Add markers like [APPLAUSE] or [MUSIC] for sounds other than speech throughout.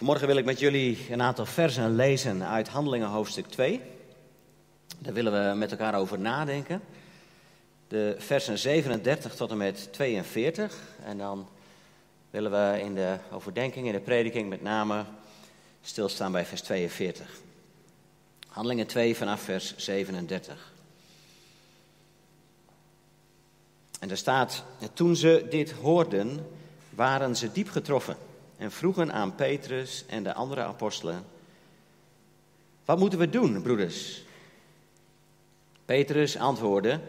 Vanmorgen wil ik met jullie een aantal versen lezen uit Handelingen hoofdstuk 2. Daar willen we met elkaar over nadenken. De versen 37 tot en met 42. En dan willen we in de overdenking, in de prediking met name stilstaan bij vers 42. Handelingen 2 vanaf vers 37. En er staat, toen ze dit hoorden, waren ze diep getroffen en vroegen aan Petrus en de andere apostelen: Wat moeten we doen, broeders? Petrus antwoordde: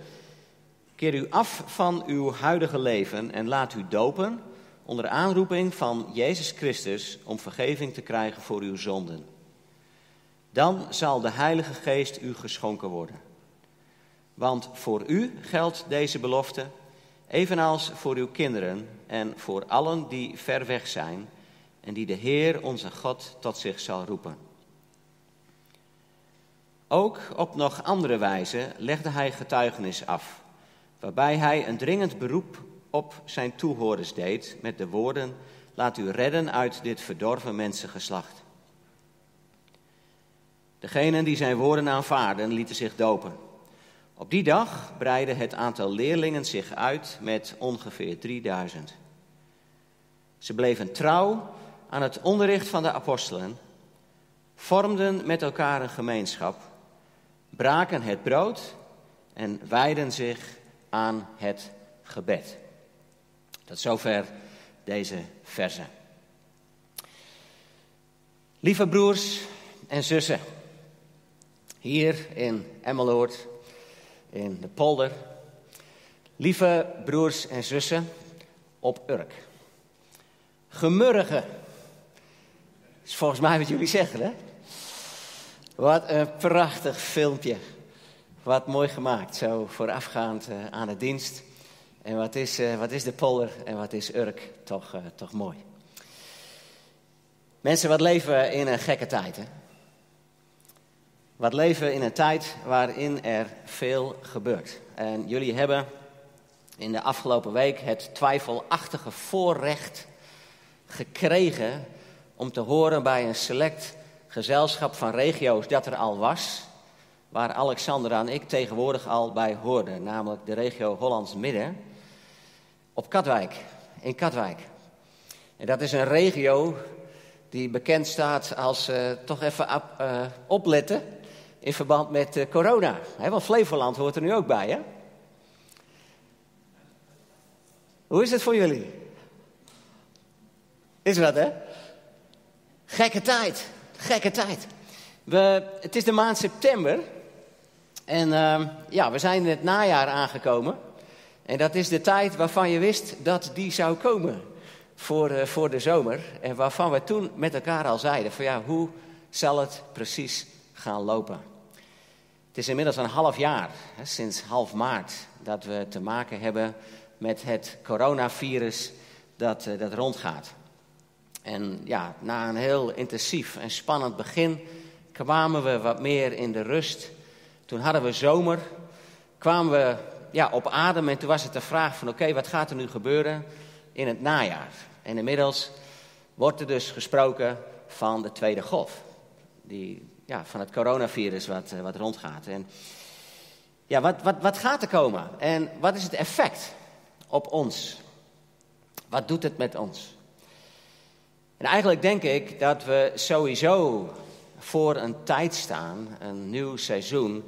Keer u af van uw huidige leven en laat u dopen onder aanroeping van Jezus Christus om vergeving te krijgen voor uw zonden. Dan zal de Heilige Geest u geschonken worden. Want voor u geldt deze belofte, evenals voor uw kinderen en voor allen die ver weg zijn en die de Heer onze God tot zich zal roepen. Ook op nog andere wijze legde hij getuigenis af, waarbij hij een dringend beroep op zijn toehoorders deed met de woorden: Laat u redden uit dit verdorven mensengeslacht. Degenen die zijn woorden aanvaarden, lieten zich dopen. Op die dag breidde het aantal leerlingen zich uit met ongeveer 3000. Ze bleven trouw aan het onderricht van de apostelen, vormden met elkaar een gemeenschap, braken het brood en wijden zich aan het gebed. Tot zover deze verse. Lieve broers en zussen, hier in Emmeloord, in de polder. Lieve broers en zussen op Urk. Gemurgen volgens mij wat jullie zeggen, hè? Wat een prachtig filmpje. Wat mooi gemaakt, zo voorafgaand uh, aan de dienst. En wat is, uh, wat is de polder en wat is Urk toch, uh, toch mooi. Mensen, wat leven in een gekke tijd, hè? Wat leven in een tijd waarin er veel gebeurt. En jullie hebben in de afgelopen week het twijfelachtige voorrecht gekregen om te horen bij een select gezelschap van regio's dat er al was, waar Alexandra en ik tegenwoordig al bij hoorden, namelijk de regio Hollands Midden, op Katwijk, in Katwijk. En dat is een regio die bekend staat als uh, toch even uh, opletten in verband met uh, corona. Want Flevoland hoort er nu ook bij, hè? Hoe is het voor jullie? Is wat, hè? Gekke tijd, gekke tijd. We, het is de maand september en uh, ja, we zijn het najaar aangekomen. En dat is de tijd waarvan je wist dat die zou komen voor, uh, voor de zomer. En waarvan we toen met elkaar al zeiden van ja, hoe zal het precies gaan lopen? Het is inmiddels een half jaar, hè, sinds half maart, dat we te maken hebben met het coronavirus dat, uh, dat rondgaat. En ja, na een heel intensief en spannend begin kwamen we wat meer in de rust. Toen hadden we zomer, kwamen we ja, op adem en toen was het de vraag van oké, wat gaat er nu gebeuren in het najaar? En inmiddels wordt er dus gesproken van de tweede golf. Die, ja, van het coronavirus wat, wat rondgaat. En ja, wat, wat, wat gaat er komen? En wat is het effect op ons? Wat doet het met ons? En eigenlijk denk ik dat we sowieso voor een tijd staan, een nieuw seizoen,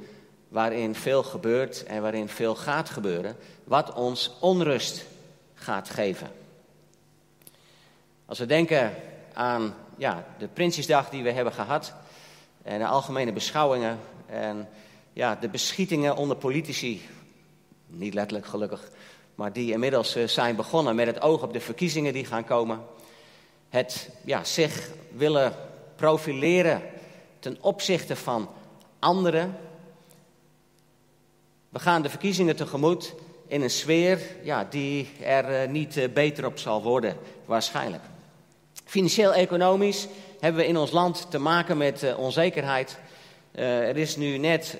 waarin veel gebeurt en waarin veel gaat gebeuren, wat ons onrust gaat geven. Als we denken aan ja, de Prinsjesdag die we hebben gehad en de algemene beschouwingen en ja, de beschietingen onder politici, niet letterlijk gelukkig, maar die inmiddels eh, zijn begonnen met het oog op de verkiezingen die gaan komen het ja, zich willen profileren ten opzichte van anderen. We gaan de verkiezingen tegemoet in een sfeer ja, die er eh, niet eh, beter op zal worden, waarschijnlijk. Financieel-economisch hebben we in ons land te maken met uh, onzekerheid. Er is nu net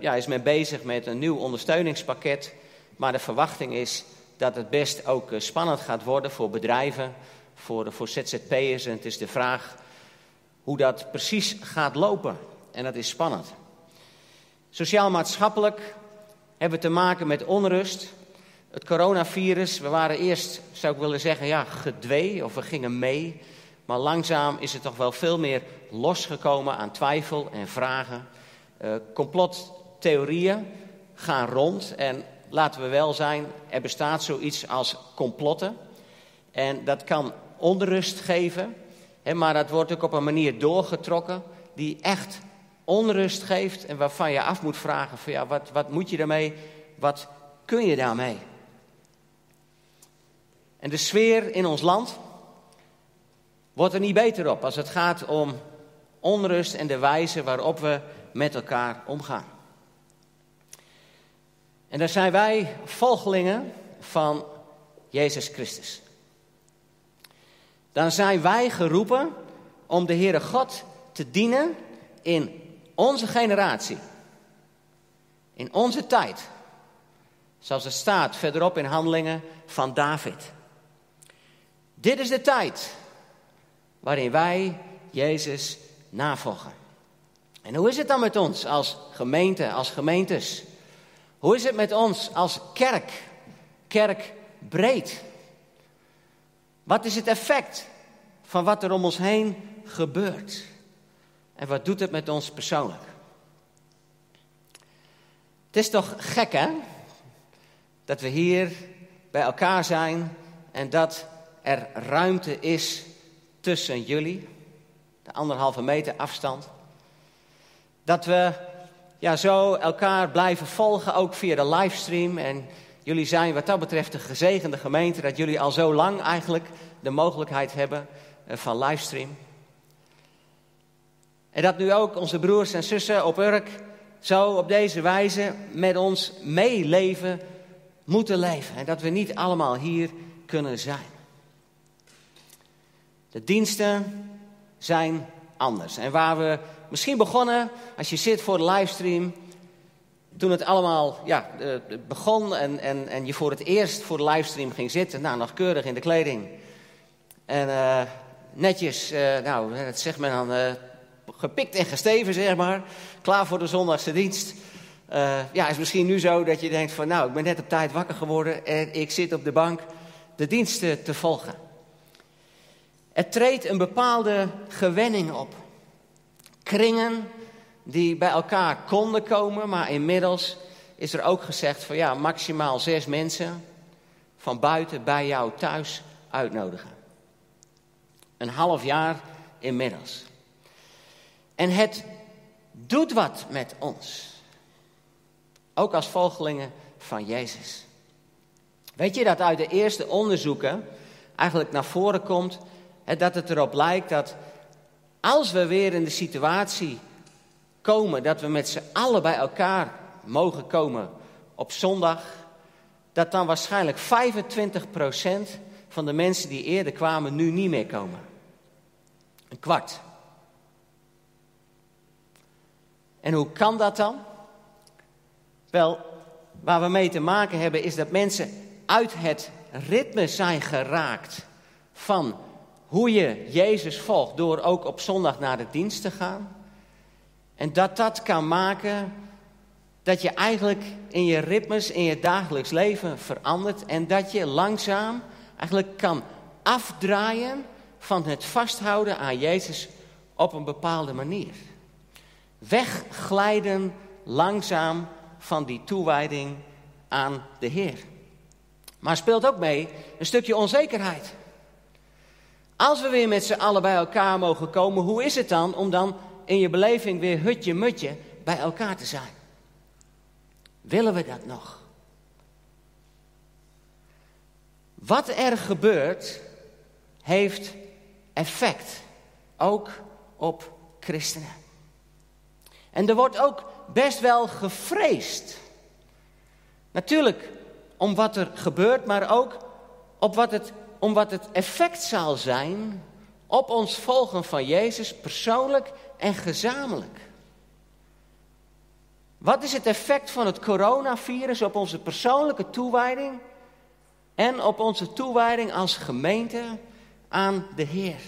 ja, is men bezig met een nieuw ondersteuningspakket. Maar de verwachting is dat het best ook spannend gaat worden voor bedrijven, voor, voor ZZP'ers. En het is de vraag hoe dat precies gaat lopen. En dat is spannend. Sociaal-maatschappelijk hebben we te maken met onrust. Het coronavirus, we waren eerst, zou ik willen zeggen, ja, gedwee of we gingen mee. Maar langzaam is het toch wel veel meer losgekomen aan twijfel en vragen. Uh, complottheorieën gaan rond en laten we wel zijn, er bestaat zoiets als complotten. En dat kan onrust geven, maar dat wordt ook op een manier doorgetrokken die echt onrust geeft en waarvan je af moet vragen van ja, wat, wat moet je daarmee, wat kun je daarmee? En de sfeer in ons land wordt er niet beter op als het gaat om onrust en de wijze waarop we met elkaar omgaan. En daar zijn wij volgelingen van Jezus Christus. Dan zijn wij geroepen om de Heere God te dienen in onze generatie. In onze tijd. Zoals het staat verderop in handelingen van David. Dit is de tijd waarin wij Jezus navolgen. En hoe is het dan met ons als gemeente, als gemeentes? Hoe is het met ons als kerk? Kerk breed. Wat is het effect van wat er om ons heen gebeurt? En wat doet het met ons persoonlijk? Het is toch gek, hè? Dat we hier bij elkaar zijn en dat er ruimte is tussen jullie, de anderhalve meter afstand. Dat we ja, zo elkaar blijven volgen, ook via de livestream. En jullie zijn wat dat betreft een gezegende gemeente, dat jullie al zo lang eigenlijk de mogelijkheid hebben eh, van livestream. En dat nu ook onze broers en zussen op Urk zo op deze wijze met ons meeleven, moeten leven. En dat we niet allemaal hier kunnen zijn. De diensten zijn anders. En waar we misschien begonnen, als je zit voor de livestream, toen het allemaal ja, begon en, en, en je voor het eerst voor de livestream ging zitten, nou, nog keurig in de kleding. En uh, netjes, uh, nou, dat zegt men dan, gepikt en gesteven, zeg maar. Klaar voor de zondagse dienst. ja, is misschien nu zo dat je denkt van, nou, ik ben net op tijd wakker geworden en ik zit op de bank de diensten te volgen. Er treedt een bepaalde gewenning op. Kringen die bij elkaar konden komen, maar inmiddels is er ook gezegd van ja, maximaal zes mensen van buiten bij jou thuis uitnodigen. Een half jaar inmiddels. En het doet wat met ons. Ook als volgelingen van Jezus. Weet je dat uit de eerste onderzoeken eigenlijk naar voren komt dat het erop lijkt dat als we weer in de situatie komen dat we met z'n allen bij elkaar mogen komen op zondag, dat dan waarschijnlijk 25% van de mensen die eerder kwamen nu niet meer komen. Een kwart. En hoe kan dat dan? Wel, waar we mee te maken hebben is dat mensen uit het ritme zijn geraakt van hoe je Jezus volgt door ook op zondag naar de dienst te gaan. En dat dat kan maken dat je eigenlijk in je ritmes, in je dagelijks leven verandert. En dat je langzaam eigenlijk kan afdraaien van het vasthouden aan Jezus op een bepaalde manier. Wegglijden langzaam van die toewijding aan de Heer. Maar speelt ook mee een stukje onzekerheid. Als we weer met z'n allen bij elkaar mogen komen, hoe is het dan om dan in je beleving weer hutje-mutje bij elkaar te zijn? Willen we dat nog? Wat er gebeurt, heeft effect, ook op christenen. En er wordt ook best wel gevreesd. Natuurlijk om wat er gebeurt, maar ook op wat het om wat het effect zal zijn op ons volgen van Jezus persoonlijk en gezamenlijk. Wat is het effect van het coronavirus op onze persoonlijke toewijding en op onze toewijding als gemeente aan de Heer?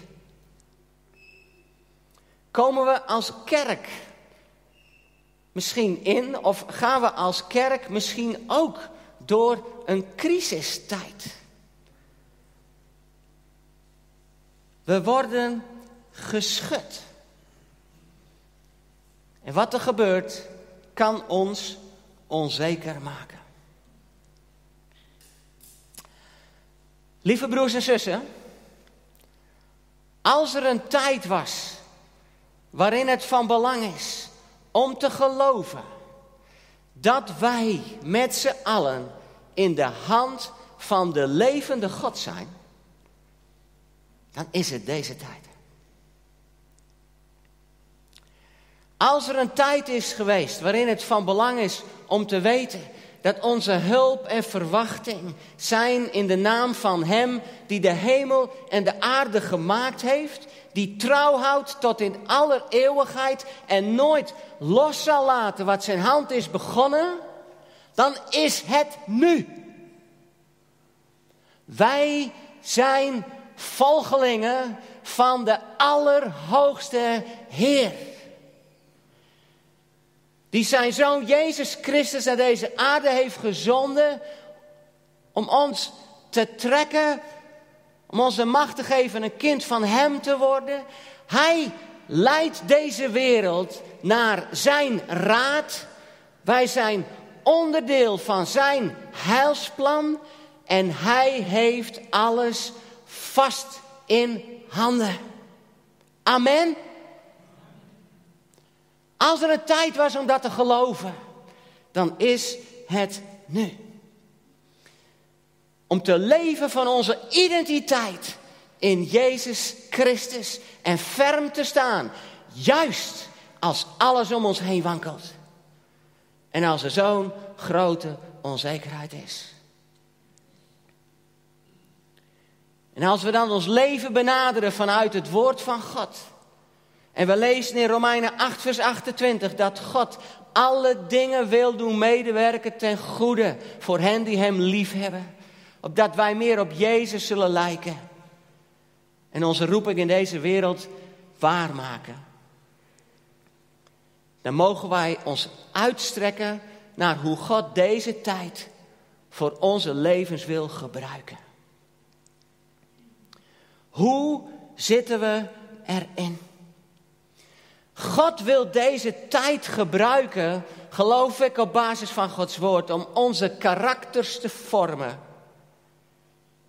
Komen we als kerk misschien in of gaan we als kerk misschien ook door een crisistijd? We worden geschud. En wat er gebeurt, kan ons onzeker maken. Lieve broers en zussen, als er een tijd was waarin het van belang is om te geloven dat wij met z'n allen in de hand van de levende God zijn, dan is het deze tijd. Als er een tijd is geweest waarin het van belang is om te weten dat onze hulp en verwachting zijn in de naam van Hem die de hemel en de aarde gemaakt heeft, die trouw houdt tot in aller eeuwigheid en nooit los zal laten wat zijn hand is begonnen, dan is het nu. Wij zijn volgelingen van de Allerhoogste Heer. Die zijn zoon Jezus Christus naar deze aarde heeft gezonden om ons te trekken, om ons de macht te geven een kind van Hem te worden. Hij leidt deze wereld naar Zijn raad. Wij zijn onderdeel van Zijn heilsplan en Hij heeft alles vast in handen. Amen. Als er een tijd was om dat te geloven, dan is het nu. Om te leven van onze identiteit in Jezus Christus en ferm te staan, juist als alles om ons heen wankelt. En als er zo'n grote onzekerheid is. En als we dan ons leven benaderen vanuit het woord van God en we lezen in Romeinen 8, vers 28 dat God alle dingen wil doen medewerken ten goede voor hen die Hem lief hebben. Opdat wij meer op Jezus zullen lijken. En onze roeping in deze wereld waarmaken. Dan mogen wij ons uitstrekken naar hoe God deze tijd voor onze levens wil gebruiken. Hoe zitten we erin? God wil deze tijd gebruiken, geloof ik, op basis van Gods woord, om onze karakters te vormen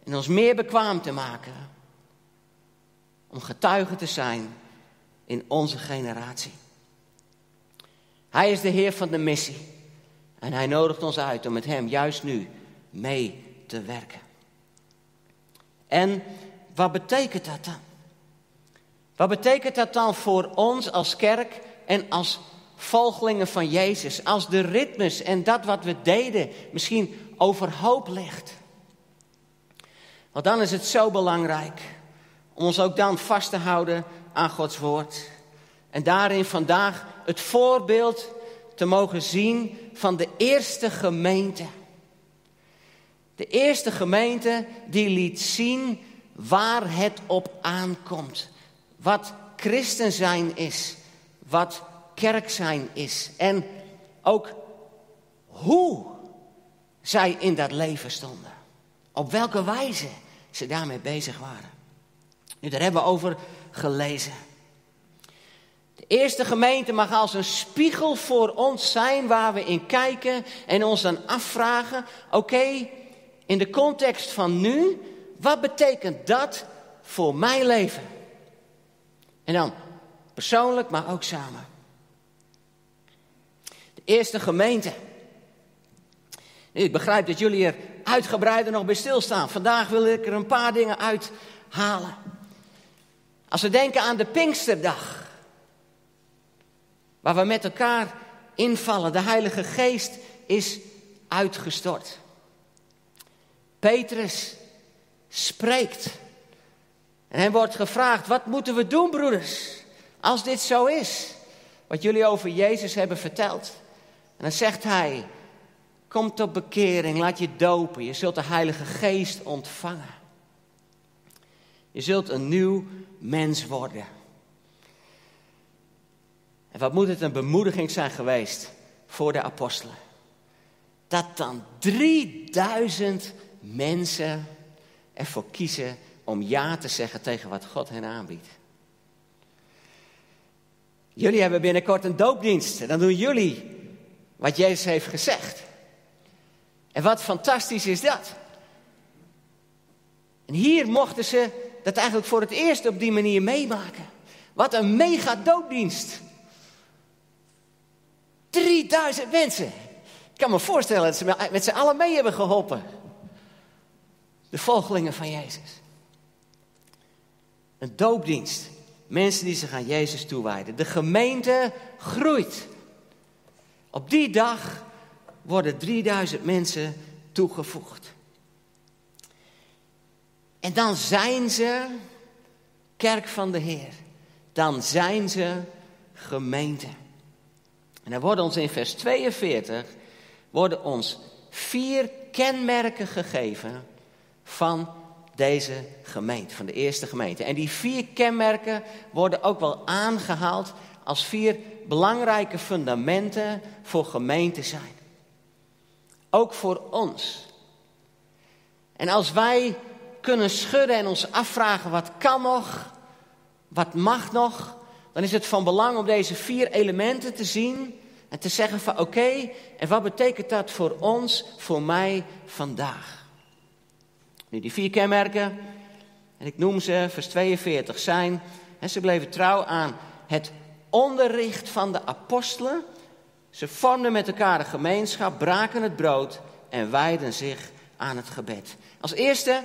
en ons meer bekwaam te maken om getuige te zijn in onze generatie. Hij is de Heer van de missie en hij nodigt ons uit om met Hem juist nu mee te werken. En wat betekent dat dan? Wat betekent dat dan voor ons als kerk en als volgelingen van Jezus? Als de ritmes en dat wat we deden misschien overhoop ligt. Want dan is het zo belangrijk om ons ook dan vast te houden aan Gods woord. En daarin vandaag het voorbeeld te mogen zien van de eerste gemeente. De eerste gemeente die liet zien waar het op aankomt wat christen zijn is, wat kerk zijn is en ook hoe zij in dat leven stonden. Op welke wijze ze daarmee bezig waren. Nu, daar hebben we over gelezen. De eerste gemeente mag als een spiegel voor ons zijn waar we in kijken en ons dan afvragen: oké, in de context van nu, wat betekent dat voor mijn leven? En dan persoonlijk, maar ook samen. De eerste gemeente. Ik begrijp dat jullie er uitgebreider nog bij stilstaan. Vandaag wil ik er een paar dingen uithalen. Als we denken aan de Pinksterdag, waar we met elkaar invallen, de Heilige Geest is uitgestort. Petrus spreekt. En hem wordt gevraagd, wat moeten we doen broeders, als dit zo is? Wat jullie over Jezus hebben verteld. En dan zegt hij, kom tot bekering, laat je dopen, je zult de Heilige Geest ontvangen. Je zult een nieuw mens worden. En wat moet het een bemoediging zijn geweest voor de apostelen. Dat dan 3000 mensen ervoor kiezen om ja te zeggen tegen wat God hen aanbiedt. Jullie hebben binnenkort een doopdienst. En dan doen jullie wat Jezus heeft gezegd. En wat fantastisch is dat. En hier mochten ze dat eigenlijk voor het eerst op die manier meemaken. Wat een mega doopdienst. 3000 mensen. Ik kan me voorstellen dat ze met z'n allen mee hebben geholpen. De volgelingen van Jezus. Een doopdienst. Mensen die zich aan Jezus toewijden. De gemeente groeit. Op die dag worden 3000 mensen toegevoegd. En dan zijn ze kerk van de Heer. Dan zijn ze gemeente. En dan worden ons in vers 42 worden ons vier kenmerken gegeven van deze gemeente, van de eerste gemeente. En die vier kenmerken worden ook wel aangehaald als vier belangrijke fundamenten voor gemeente zijn. Ook voor ons. En als wij kunnen schudden en ons afvragen wat kan nog, wat mag nog, dan is het van belang om deze vier elementen te zien en te zeggen van oké, en wat betekent dat voor ons, voor mij vandaag? Nu die vier kenmerken, en ik noem ze vers 42, zijn, en ze bleven trouw aan het onderricht van de apostelen. Ze vormden met elkaar een gemeenschap, braken het brood en wijden zich aan het gebed. Als eerste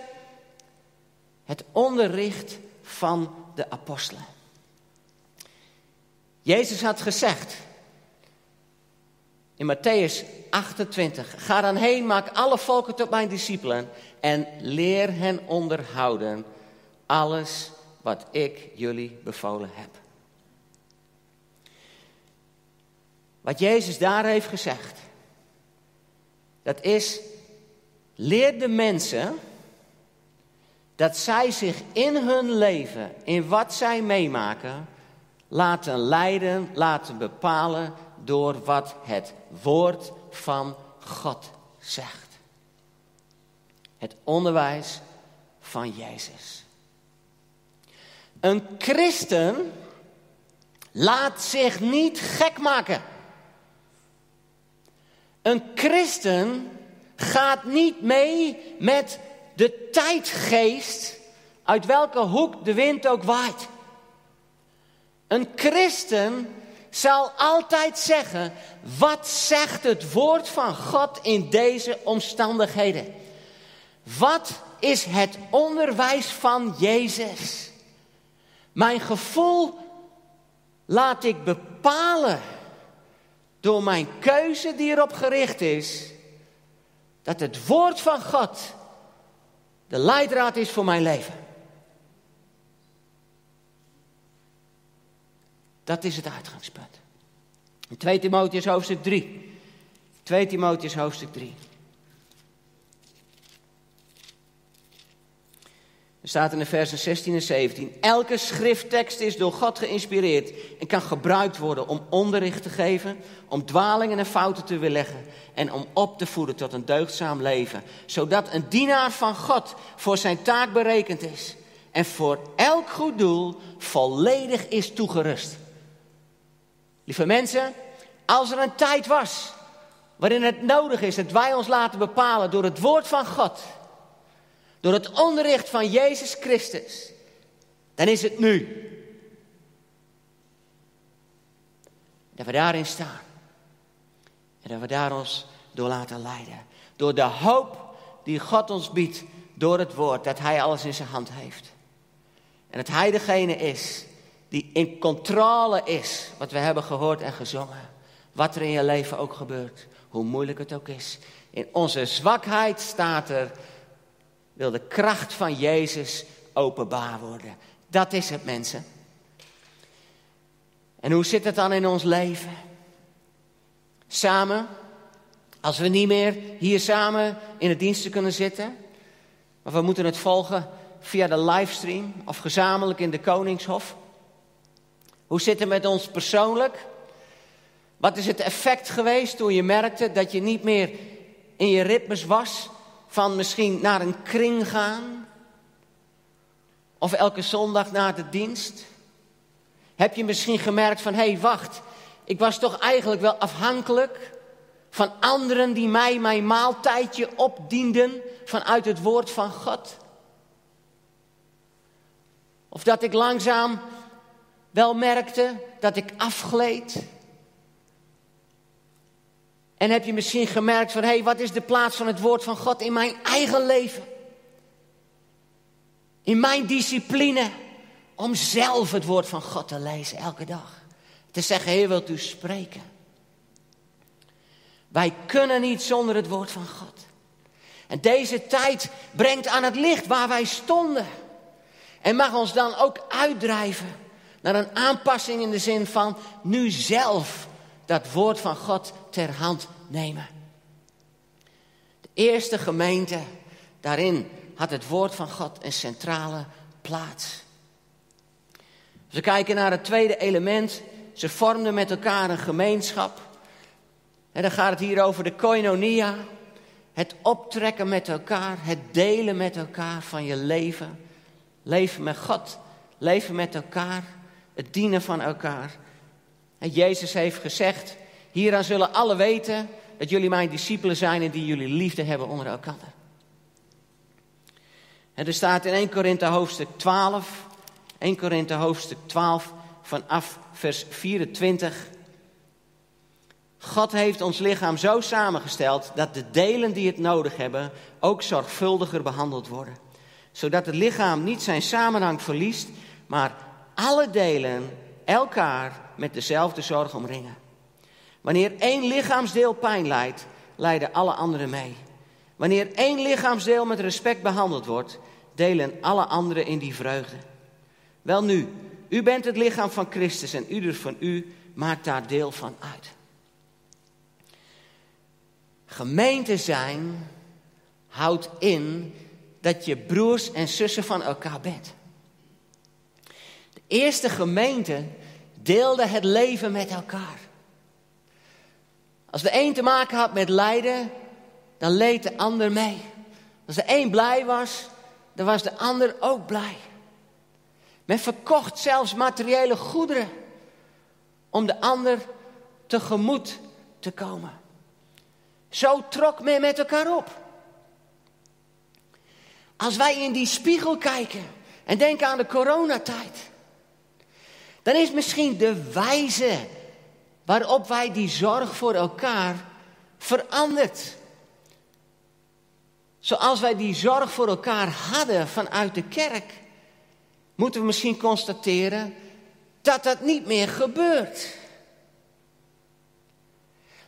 het onderricht van de apostelen. Jezus had gezegd in Matthäus 28: Ga dan heen, maak alle volken tot mijn discipelen en leer hen onderhouden alles wat ik jullie bevolen heb. Wat Jezus daar heeft gezegd, dat is, leer de mensen dat zij zich in hun leven, in wat zij meemaken, laten leiden, laten bepalen door wat het woord van God zegt. Het onderwijs van Jezus. Een christen laat zich niet gek maken. Een christen gaat niet mee met de tijdgeest uit welke hoek de wind ook waait. Een christen zal altijd zeggen, wat zegt het woord van God in deze omstandigheden? Wat is het onderwijs van Jezus? Mijn gevoel laat ik bepalen door mijn keuze die erop gericht is, dat het woord van God de leidraad is voor mijn leven. Dat is het uitgangspunt. 2 Timotheus hoofdstuk 3. 2 Timotheus hoofdstuk 3. Er staat in de versen 16 en 17. Elke schrifttekst is door God geïnspireerd en kan gebruikt worden om onderricht te geven, om dwalingen en fouten te weerleggen en om op te voeden tot een deugdzaam leven. Zodat een dienaar van God voor zijn taak berekend is en voor elk goed doel volledig is toegerust. Lieve mensen, als er een tijd was waarin het nodig is dat wij ons laten bepalen door het woord van God door het onderricht van Jezus Christus, dan is het nu. Dat we daarin staan. En dat we daar ons door laten leiden. Door de hoop die God ons biedt door het woord, dat Hij alles in zijn hand heeft. En dat Hij degene is die in controle is, wat we hebben gehoord en gezongen. Wat er in je leven ook gebeurt, hoe moeilijk het ook is. In onze zwakheid staat er wil de kracht van Jezus openbaar worden. Dat is het, mensen. En hoe zit het dan in ons leven? Samen, als we niet meer hier samen in het diensten kunnen zitten, maar we moeten het volgen via de livestream of gezamenlijk in de Koningshof. Hoe zit het met ons persoonlijk? Wat is het effect geweest toen je merkte dat je niet meer in je ritmes was van misschien naar een kring gaan? Of elke zondag naar de dienst? Heb je misschien gemerkt van, hé hey, wacht, ik was toch eigenlijk wel afhankelijk van anderen die mij mijn maaltijdje opdienden vanuit het woord van God? Of dat ik langzaam wel merkte dat ik afgleed? En heb je misschien gemerkt van, hé, hey, wat is de plaats van het woord van God in mijn eigen leven? In mijn discipline om zelf het woord van God te lezen elke dag. Te zeggen, Heer, wilt u spreken? Wij kunnen niet zonder het woord van God. En deze tijd brengt aan het licht waar wij stonden. En mag ons dan ook uitdrijven naar een aanpassing in de zin van nu zelf dat woord van God ter hand nemen. De eerste gemeente, daarin had het woord van God een centrale plaats. Als we kijken naar het tweede element, ze vormden met elkaar een gemeenschap. En dan gaat het hier over de koinonia, het optrekken met elkaar, het delen met elkaar van je leven. Leven met God, leven met elkaar, het dienen van elkaar. En Jezus heeft gezegd, hieraan zullen alle weten dat jullie mijn discipelen zijn en die jullie liefde hebben onder elkaar. En er staat in 1 Korinthe hoofdstuk 12, 1 Korinthe hoofdstuk 12 vanaf vers 24. God heeft ons lichaam zo samengesteld dat de delen die het nodig hebben ook zorgvuldiger behandeld worden. Zodat het lichaam niet zijn samenhang verliest, maar alle delen elkaar met dezelfde zorg omringen. Wanneer één lichaamsdeel pijn lijdt, lijden alle anderen mee. Wanneer één lichaamsdeel met respect behandeld wordt, delen alle anderen in die vreugde. Wel nu, u bent het lichaam van Christus en ieder van u maakt daar deel van uit. Gemeente zijn houdt in dat je broers en zussen van elkaar bent. Eerste gemeente deelde het leven met elkaar. Als de een te maken had met lijden, dan leed de ander mee. Als de een blij was, dan was de ander ook blij. Men verkocht zelfs materiële goederen om de ander tegemoet te komen. Zo trok men met elkaar op. Als wij in die spiegel kijken en denken aan de coronatijd, dan is misschien de wijze waarop wij die zorg voor elkaar veranderd. Zoals wij die zorg voor elkaar hadden vanuit de kerk, moeten we misschien constateren dat dat niet meer gebeurt.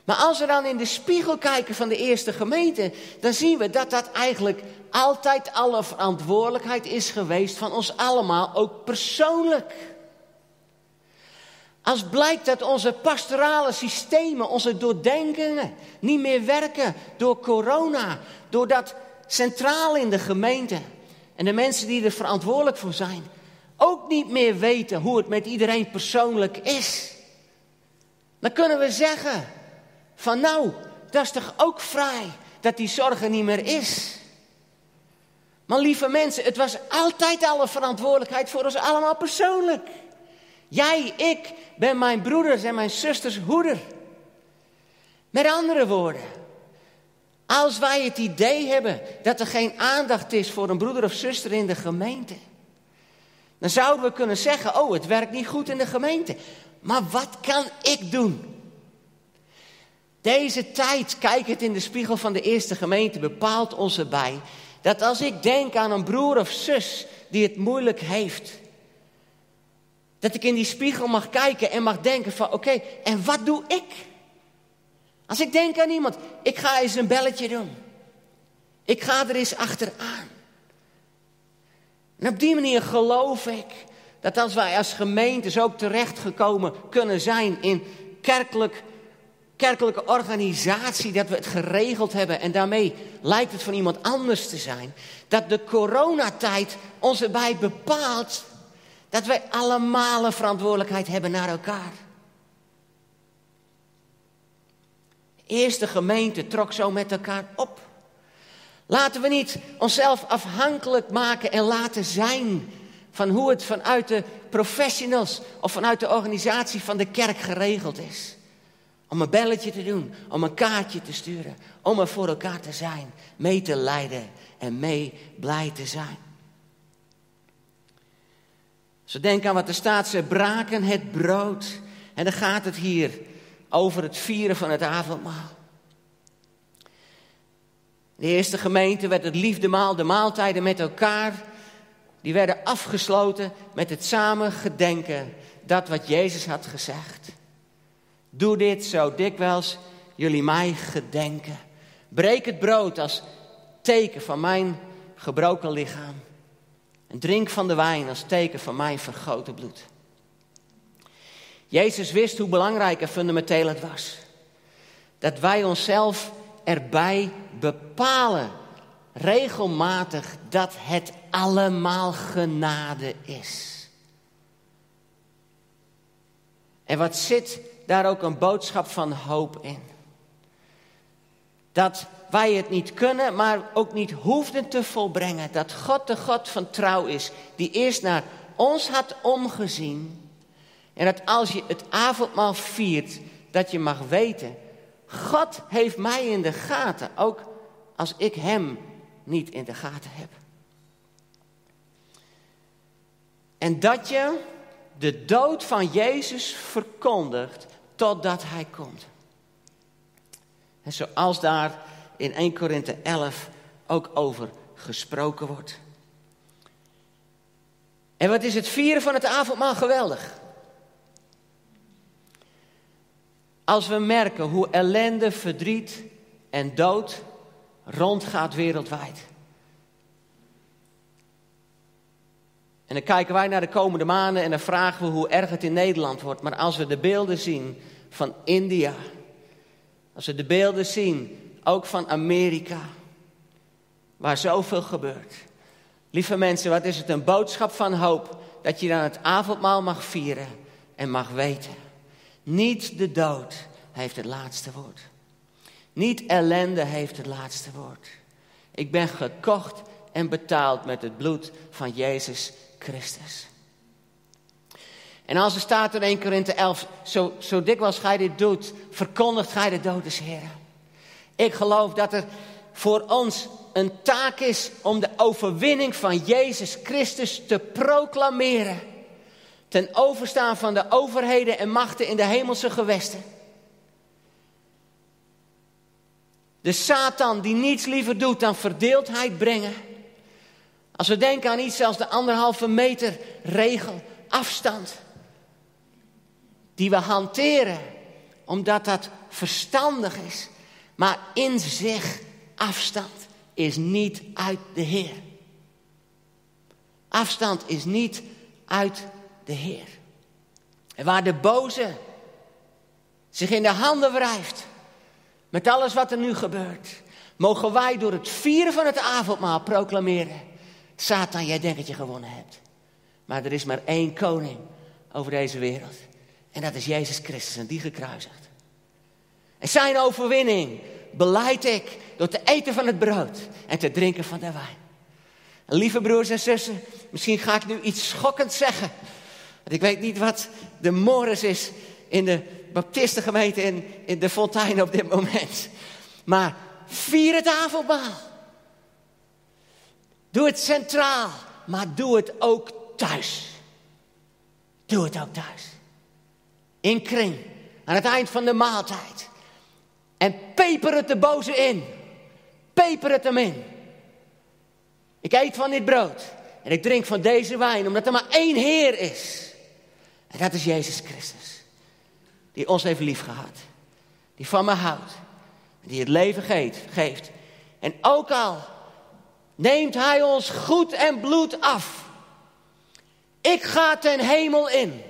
Maar als we dan in de spiegel kijken van de eerste gemeente, dan zien we dat dat eigenlijk altijd alle verantwoordelijkheid is geweest van ons allemaal, ook persoonlijk. Als blijkt dat onze pastorale systemen, onze doordenkingen niet meer werken door corona, doordat centraal in de gemeente en de mensen die er verantwoordelijk voor zijn, ook niet meer weten hoe het met iedereen persoonlijk is. Dan kunnen we zeggen van nou, dat is toch ook vrij dat die zorg er niet meer is. Maar lieve mensen, het was altijd alle verantwoordelijkheid voor ons allemaal persoonlijk. Jij, ik ben mijn broeders en mijn zusters hoeder. Met andere woorden, als wij het idee hebben dat er geen aandacht is voor een broeder of zuster in de gemeente, dan zouden we kunnen zeggen: Oh, het werkt niet goed in de gemeente. Maar wat kan ik doen? Deze tijd, kijk het in de spiegel van de eerste gemeente, bepaalt ons erbij dat als ik denk aan een broer of zus die het moeilijk heeft, dat ik in die spiegel mag kijken en mag denken van oké, en wat doe ik? Als ik denk aan iemand, ik ga eens een belletje doen. Ik ga er eens achteraan. En op die manier geloof ik dat als wij als gemeentes ook terechtgekomen kunnen zijn in kerkelijk, kerkelijke organisatie, dat we het geregeld hebben en daarmee lijkt het van iemand anders te zijn, dat de coronatijd ons erbij bepaalt dat wij allemaal een verantwoordelijkheid hebben naar elkaar. Eerste gemeente trok zo met elkaar op. Laten we niet onszelf afhankelijk maken en laten zijn van hoe het vanuit de professionals of vanuit de organisatie van de kerk geregeld is. Om een belletje te doen, om een kaartje te sturen, om er voor elkaar te zijn, mee te lijden en mee blij te zijn. Ze denken aan wat de staat ze braken het brood. En dan gaat het hier over het vieren van het avondmaal. De eerste gemeente werd het liefdemaal, de maaltijden met elkaar. Die werden afgesloten met het samen gedenken dat wat Jezus had gezegd. Doe dit zo dikwijls jullie mij gedenken. Breek het brood als teken van mijn gebroken lichaam. Drink van de wijn als teken van mijn vergoten bloed. Jezus wist hoe belangrijk en fundamenteel het was. Dat wij onszelf erbij bepalen, regelmatig, dat het allemaal genade is. En wat zit daar ook een boodschap van hoop in? Dat wij het niet kunnen, maar ook niet hoefden te volbrengen. Dat God de God van trouw is, die eerst naar ons had omgezien. En dat als je het avondmaal viert, dat je mag weten, God heeft mij in de gaten, ook als ik Hem niet in de gaten heb. En dat je de dood van Jezus verkondigt totdat Hij komt. En zoals daar in 1 Korinthe 11 ook over gesproken wordt. En wat is het vieren van het avondmaal geweldig? Als we merken hoe ellende, verdriet en dood rondgaat wereldwijd. En dan kijken wij naar de komende maanden en dan vragen we hoe erg het in Nederland wordt. Maar als we de beelden zien van India, als we de beelden zien ook van Amerika, waar zoveel gebeurt. Lieve mensen, wat is het een boodschap van hoop dat je dan het avondmaal mag vieren en mag weten. Niet de dood heeft het laatste woord. Niet ellende heeft het laatste woord. Ik ben gekocht en betaald met het bloed van Jezus Christus. En als er staat in 1 Korinthe 11, zo, zo dikwijls gij dit doet, verkondigt gij de dood Heren. Ik geloof dat er voor ons een taak is om de overwinning van Jezus Christus te proclameren. Ten overstaan van de overheden en machten in de hemelse gewesten. De Satan die niets liever doet dan verdeeldheid brengen. Als we denken aan iets als de anderhalve meter regel, afstand. Die we hanteren omdat dat verstandig is. Maar in zich afstand is niet uit de Heer. Afstand is niet uit de Heer. En waar de boze zich in de handen wrijft met alles wat er nu gebeurt, mogen wij door het vieren van het avondmaal proclameren: Satan, jij denkt dat je gewonnen hebt. Maar er is maar één koning over deze wereld. En dat is Jezus Christus en die gekruisigd. En zijn overwinning beleid ik door te eten van het brood en te drinken van de wijn. lieve broers en zussen, misschien ga ik nu iets schokkends zeggen. Want ik weet niet wat de mores is in de baptistengemeente in, in de fontein op dit moment. Maar vier het avondmaal. Doe het centraal, maar doe het ook thuis. Doe het ook thuis. In kring, aan het eind van de maaltijd. En peper het de boze in. Peper het hem in. Ik eet van dit brood en ik drink van deze wijn, omdat er maar één Heer is. En dat is Jezus Christus. Die ons heeft lief gehad. Die van me houdt. Die het leven geeft. En ook al neemt Hij ons goed en bloed af. Ik ga ten hemel in.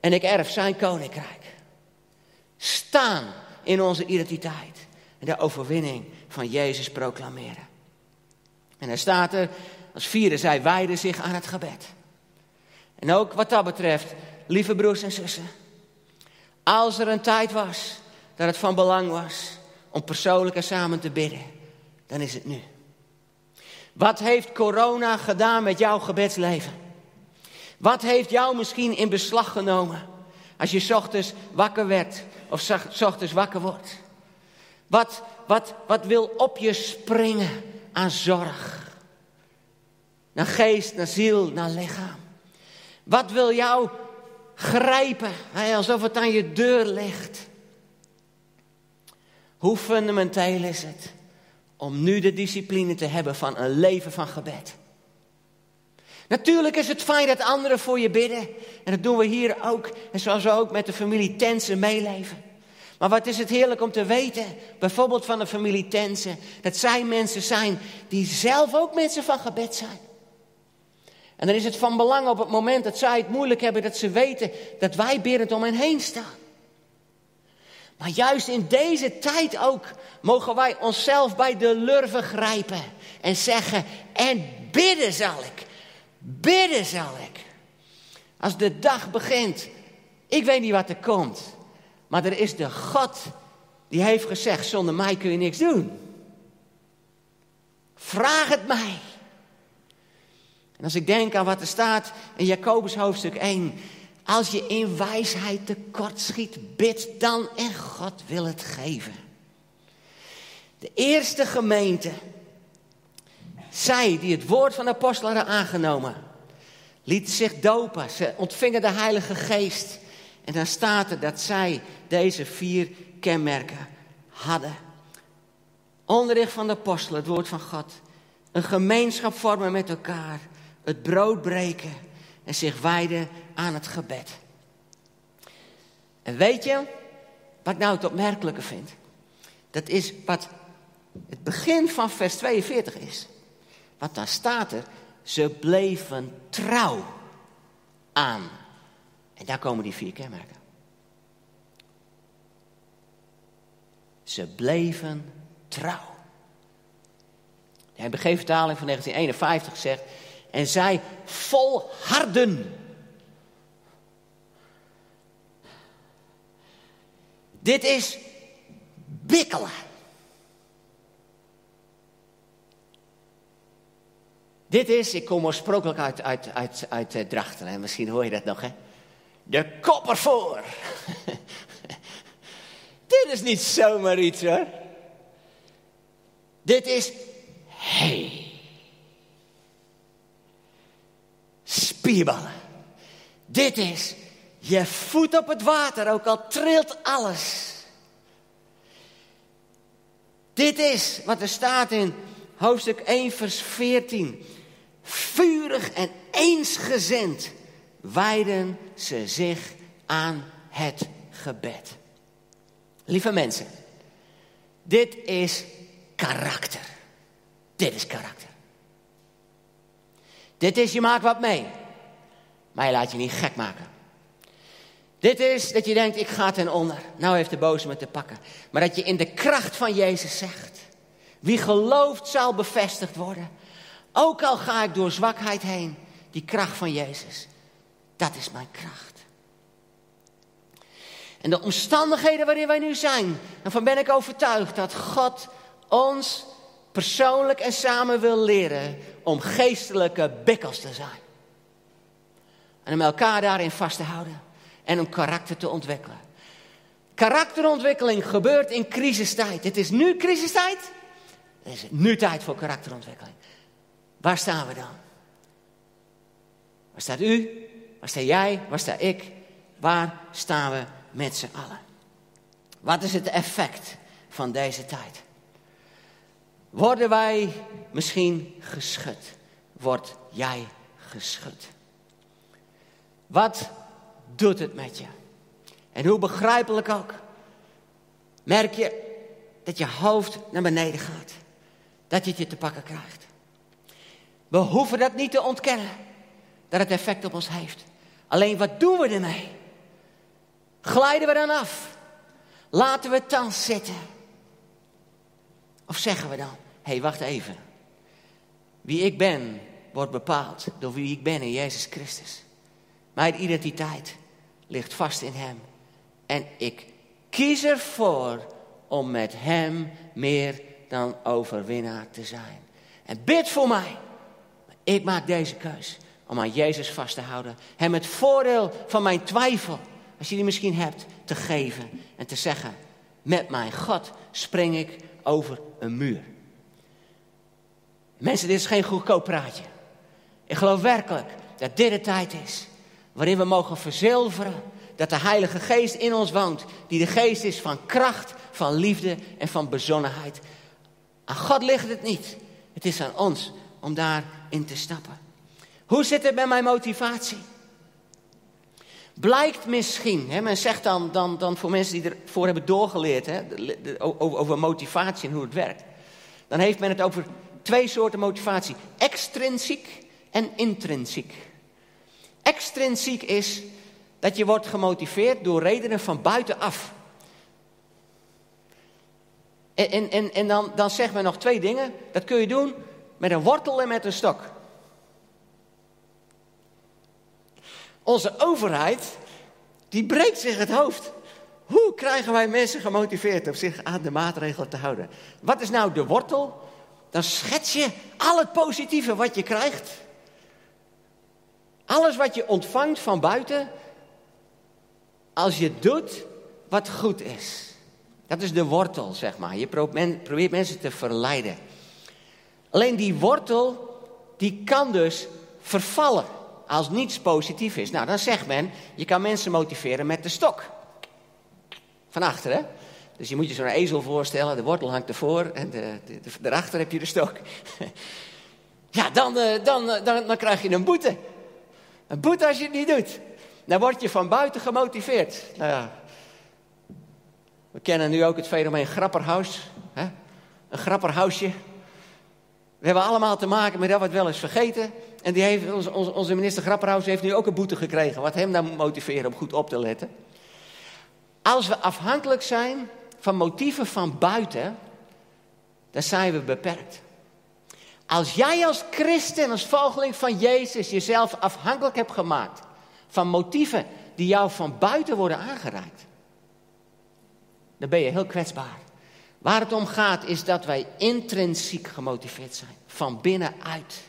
En ik erf zijn koninkrijk. Staan in onze identiteit. En de overwinning van Jezus proclameren. En er staat er, als vierde, zij wijden zich aan het gebed. En ook wat dat betreft, lieve broers en zussen. Als er een tijd was dat het van belang was om persoonlijk en samen te bidden, dan is het nu. Wat heeft corona gedaan met jouw gebedsleven? Wat heeft jou misschien in beslag genomen als je ochtends wakker werd of ochtends wakker wordt? Wat, wat, wat wil op je springen aan zorg? Naar geest, naar ziel, naar lichaam. Wat wil jou grijpen, alsof het aan je deur ligt? Hoe fundamenteel is het om nu de discipline te hebben van een leven van gebed? Natuurlijk is het fijn dat anderen voor je bidden. En dat doen we hier ook. En zoals we ook met de familie Tensen meeleven. Maar wat is het heerlijk om te weten, bijvoorbeeld van de familie Tensen, dat zij mensen zijn die zelf ook mensen van gebed zijn. En dan is het van belang op het moment dat zij het moeilijk hebben, dat ze weten dat wij biddend om hen heen staan. Maar juist in deze tijd ook mogen wij onszelf bij de lurven grijpen en zeggen, en bidden zal ik, bidden zal ik. Als de dag begint, ik weet niet wat er komt, maar er is de God die heeft gezegd, zonder mij kun je niks doen. Vraag het mij. En als ik denk aan wat er staat in Jacobus hoofdstuk 1. Als je in wijsheid tekort schiet, bid dan en God wil het geven. De eerste gemeente, zij die het woord van de apostel hadden aangenomen, lieten zich dopen. Ze ontvingen de Heilige Geest. En dan staat er dat zij deze vier kenmerken hadden. Onderricht van de apostelen, het woord van God. Een gemeenschap vormen met elkaar het brood breken en zich wijden aan het gebed. En weet je wat ik nou het opmerkelijke vind? Dat is wat het begin van vers 42 is. Want daar staat er, ze bleven trouw aan. En daar komen die vier kenmerken. Ze bleven trouw. De MBG-vertaling van 1951 zegt, en zij volharden. Dit is bikkelen. Dit is, ik kom oorspronkelijk uit, uit, uit, uit uh, Drachten, en misschien hoor je dat nog, hè? De kopper voor. [LAUGHS] Dit is niet zomaar iets, hoor. Dit is, hey. spierballen. Dit is je voet op het water, ook al trilt alles. Dit is wat er staat in hoofdstuk 1, vers 14. Vurig en eensgezind wijden ze zich aan het gebed. Lieve mensen, dit is karakter. Dit is karakter. Dit is, je maakt wat mee. Maar je laat je niet gek maken. Dit is dat je denkt, ik ga ten onder. Nou heeft de boze me te pakken. Maar dat je in de kracht van Jezus zegt. Wie gelooft zal bevestigd worden. Ook al ga ik door zwakheid heen. Die kracht van Jezus. Dat is mijn kracht. En de omstandigheden waarin wij nu zijn. En van ben ik overtuigd dat God ons persoonlijk en samen wil leren om geestelijke bikkels te zijn. En om elkaar daarin vast te houden. En om karakter te ontwikkelen. Karakterontwikkeling gebeurt in crisistijd. Het is nu crisistijd. Het is nu tijd voor karakterontwikkeling. Waar staan we dan? Waar staat u? Waar sta jij? Waar sta ik? Waar staan we met z'n allen? Wat is het effect van deze tijd? Worden wij misschien geschud? Word jij geschud? Wat doet het met je? En hoe begrijpelijk ook, merk je dat je hoofd naar beneden gaat. Dat je het je te pakken krijgt. We hoeven dat niet te ontkennen, dat het effect op ons heeft. Alleen wat doen we ermee? Glijden we dan af? Laten we het dan zitten? Of zeggen we dan, hé hey, wacht even. Wie ik ben wordt bepaald door wie ik ben in Jezus Christus. Mijn identiteit ligt vast in Hem. En ik kies ervoor om met Hem meer dan overwinnaar te zijn. En bid voor mij. Ik maak deze keus om aan Jezus vast te houden. Hem het voordeel van mijn twijfel, als je die misschien hebt, te geven. En te zeggen, met mijn God spring ik over een muur. Mensen, dit is geen goedkoop praatje. Ik geloof werkelijk dat dit de tijd is waarin we mogen verzilveren dat de Heilige Geest in ons woont, die de geest is van kracht, van liefde en van bezonnenheid. Aan God ligt het niet. Het is aan ons om daarin te stappen. Hoe zit het met mijn motivatie? Blijkt misschien, hè, men zegt dan, dan, dan voor mensen die ervoor hebben doorgeleerd hè, over, over motivatie en hoe het werkt. Dan heeft men het over twee soorten motivatie: extrinsiek en intrinsiek. Extrinsiek is dat je wordt gemotiveerd door redenen van buitenaf. En, en, en, dan, dan zegt men nog twee dingen. Dat kun je doen met een wortel en met een stok. Onze overheid, die breekt zich het hoofd. Hoe krijgen wij mensen gemotiveerd om zich aan de maatregelen te houden? Wat is nou de wortel? Dan schets je al het positieve wat je krijgt. Alles wat je ontvangt van buiten, als je doet wat goed is. Dat is de wortel, zeg maar. Je probeert mensen te verleiden. Alleen die wortel, die kan dus vervallen als niets positief is. Nou, dan zegt men, je kan mensen motiveren met de stok. Van achter, hè? Dus je moet je zo'n ezel voorstellen, de wortel hangt ervoor en de, de, daarachter heb je de stok. [LAUGHS] ja, dan, eh, dan, eh, dan, dan krijg je een boete. Een boete als je het niet doet. Dan word je van buiten gemotiveerd. Nou ja, we kennen nu ook het fenomeen grapperhaus. Hè? Een grapperhausje. We hebben allemaal te maken met dat wat wel eens vergeten. En die heeft, onze, minister Grapperhaus heeft nu ook een boete gekregen. Wat hem dan moet motiveren om goed op te letten. Als we afhankelijk zijn van motieven van buiten, dan zijn we beperkt. Als jij als christen, als volgeling van Jezus, jezelf afhankelijk hebt gemaakt van motieven die jou van buiten worden aangereikt, dan ben je heel kwetsbaar. Waar het om gaat is dat wij intrinsiek gemotiveerd zijn, van binnenuit.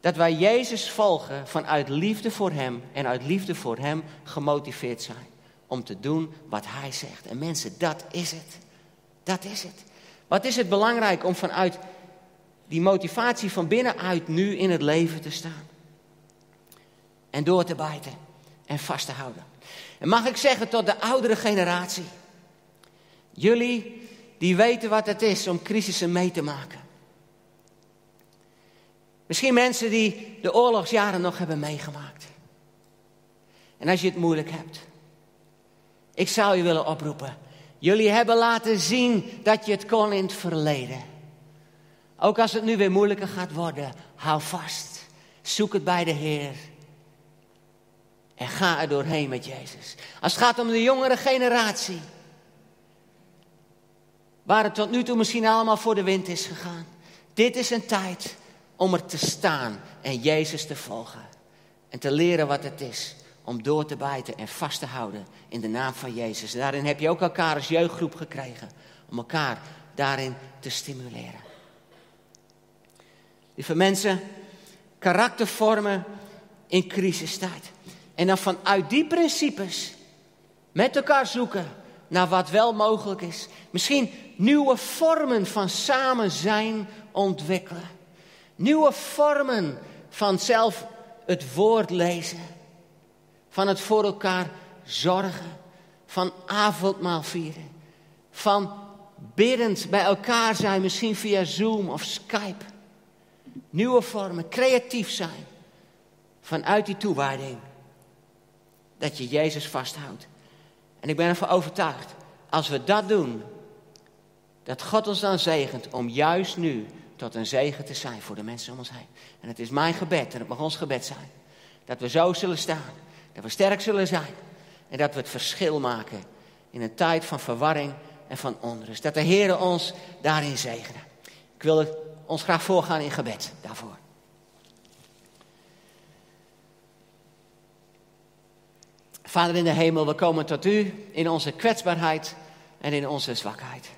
Dat wij Jezus volgen vanuit liefde voor Hem en uit liefde voor Hem gemotiveerd zijn om te doen wat Hij zegt. En mensen, dat is het. Dat is het. Wat is het belangrijk om vanuit die motivatie van binnenuit nu in het leven te staan? En door te bijten en vast te houden. En mag ik zeggen tot de oudere generatie. Jullie die weten wat het is om crisissen mee te maken. Misschien mensen die de oorlogsjaren nog hebben meegemaakt. En als je het moeilijk hebt. Ik zou je willen oproepen. Jullie hebben laten zien dat je het kon in het verleden. Ook als het nu weer moeilijker gaat worden, hou vast. Zoek het bij de Heer. En ga er doorheen met Jezus. Als het gaat om de jongere generatie. Waar het tot nu toe misschien allemaal voor de wind is gegaan. Dit is een tijd om er te staan en Jezus te volgen. En te leren wat het is om door te bijten en vast te houden in de naam van Jezus. Daarin heb je ook elkaar als jeugdgroep gekregen. Om elkaar daarin te stimuleren. Lieve mensen, karakter vormen in crisistijd. En dan vanuit die principes met elkaar zoeken naar wat wel mogelijk is. Misschien nieuwe vormen van samen zijn ontwikkelen. Nieuwe vormen van zelf het woord lezen. Van het voor elkaar zorgen. Van avondmaal vieren. Van biddend bij elkaar zijn, misschien via Zoom of Skype. Nieuwe vormen, creatief zijn. Vanuit die toewijding. Dat je Jezus vasthoudt. En ik ben ervan overtuigd, als we dat doen, dat God ons dan zegent om juist nu tot een zegen te zijn voor de mensen om ons heen. En het is mijn gebed en het mag ons gebed zijn. Dat we zo zullen staan. Dat we sterk zullen zijn. En dat we het verschil maken in een tijd van verwarring en van onrust. Dat de Heer ons daarin zegenen. Ik wil ons graag voorgaan in gebed daarvoor. Vader in de hemel, we komen tot u in onze kwetsbaarheid en in onze zwakheid.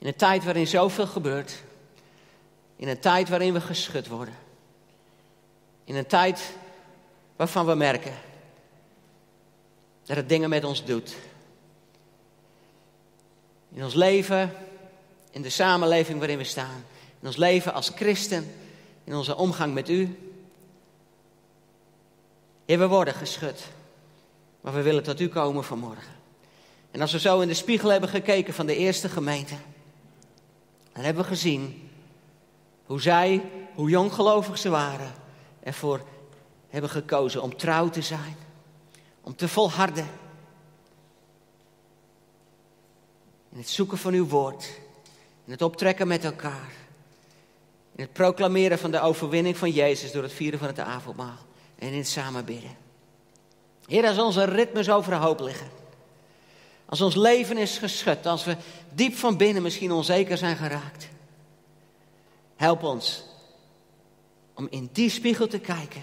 In een tijd waarin zoveel gebeurt. In een tijd waarin we geschud worden. In een tijd waarvan we merken dat het dingen met ons doet. In ons leven, in de samenleving waarin we staan. In ons leven als christen, in onze omgang met u. Heer, we worden geschud. Maar we willen tot u komen vanmorgen. En als we zo in de spiegel hebben gekeken van de eerste gemeente. Dan hebben gezien hoe zij, hoe jonggelovig ze waren, ervoor hebben gekozen om trouw te zijn. Om te volharden. In het zoeken van uw woord. In het optrekken met elkaar. In het proclameren van de overwinning van Jezus door het vieren van het avondmaal. En in het samen bidden. Heer, als onze ritmes overhoop liggen. Als ons leven is geschud. Als we diep van binnen misschien onzeker zijn geraakt. Help ons om in die spiegel te kijken.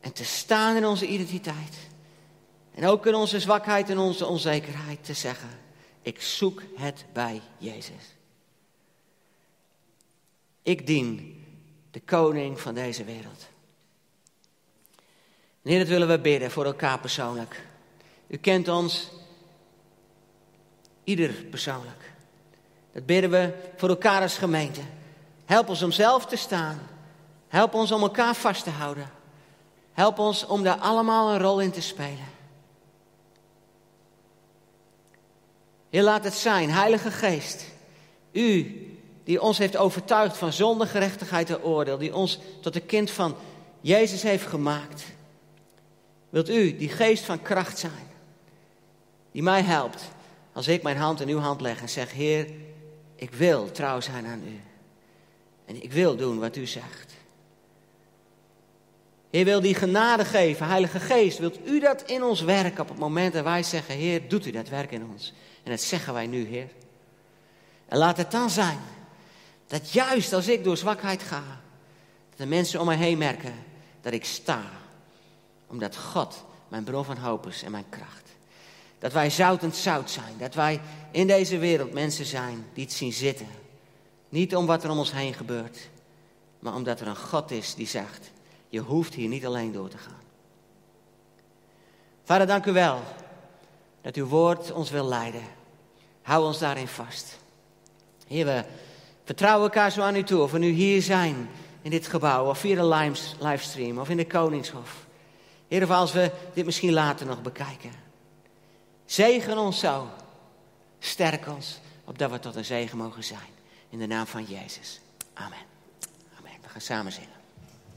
En te staan in onze identiteit. En ook in onze zwakheid en onze onzekerheid te zeggen. Ik zoek het bij Jezus. Ik dien de koning van deze wereld. Heer, dat willen we bidden voor elkaar persoonlijk. U kent ons, ieder persoonlijk. Dat bidden we voor elkaar als gemeente. Help ons om zelf te staan. Help ons om elkaar vast te houden. Help ons om daar allemaal een rol in te spelen. Heer, laat het zijn, Heilige Geest. U die ons heeft overtuigd van zonde, gerechtigheid en oordeel. Die ons tot een kind van Jezus heeft gemaakt. Wilt u die geest van kracht zijn? Die mij helpt als ik mijn hand in uw hand leg en zeg: Heer, ik wil trouw zijn aan u. En ik wil doen wat u zegt. Heer wil die genade geven, Heilige Geest. Wilt u dat in ons werken op het moment dat wij zeggen: Heer, doet u dat werk in ons? En dat zeggen wij nu, Heer. En laat het dan zijn dat juist als ik door zwakheid ga, dat de mensen om mij heen merken dat ik sta. Omdat God mijn bron van hoop is en mijn kracht. Dat wij zoutend zout zijn. Dat wij in deze wereld mensen zijn die het zien zitten. Niet om wat er om ons heen gebeurt, maar omdat er een God is die zegt: Je hoeft hier niet alleen door te gaan. Vader, dank u wel dat uw woord ons wil leiden. Hou ons daarin vast. Heer, we vertrouwen elkaar zo aan u toe. Of we nu hier zijn in dit gebouw, of via de livestream, of in de Koningshof. Heer, of als we dit misschien later nog bekijken. Zegen ons zo. Sterk ons, opdat we tot een zegen mogen zijn. In de naam van Jezus. Amen. Amen. We gaan samen zingen.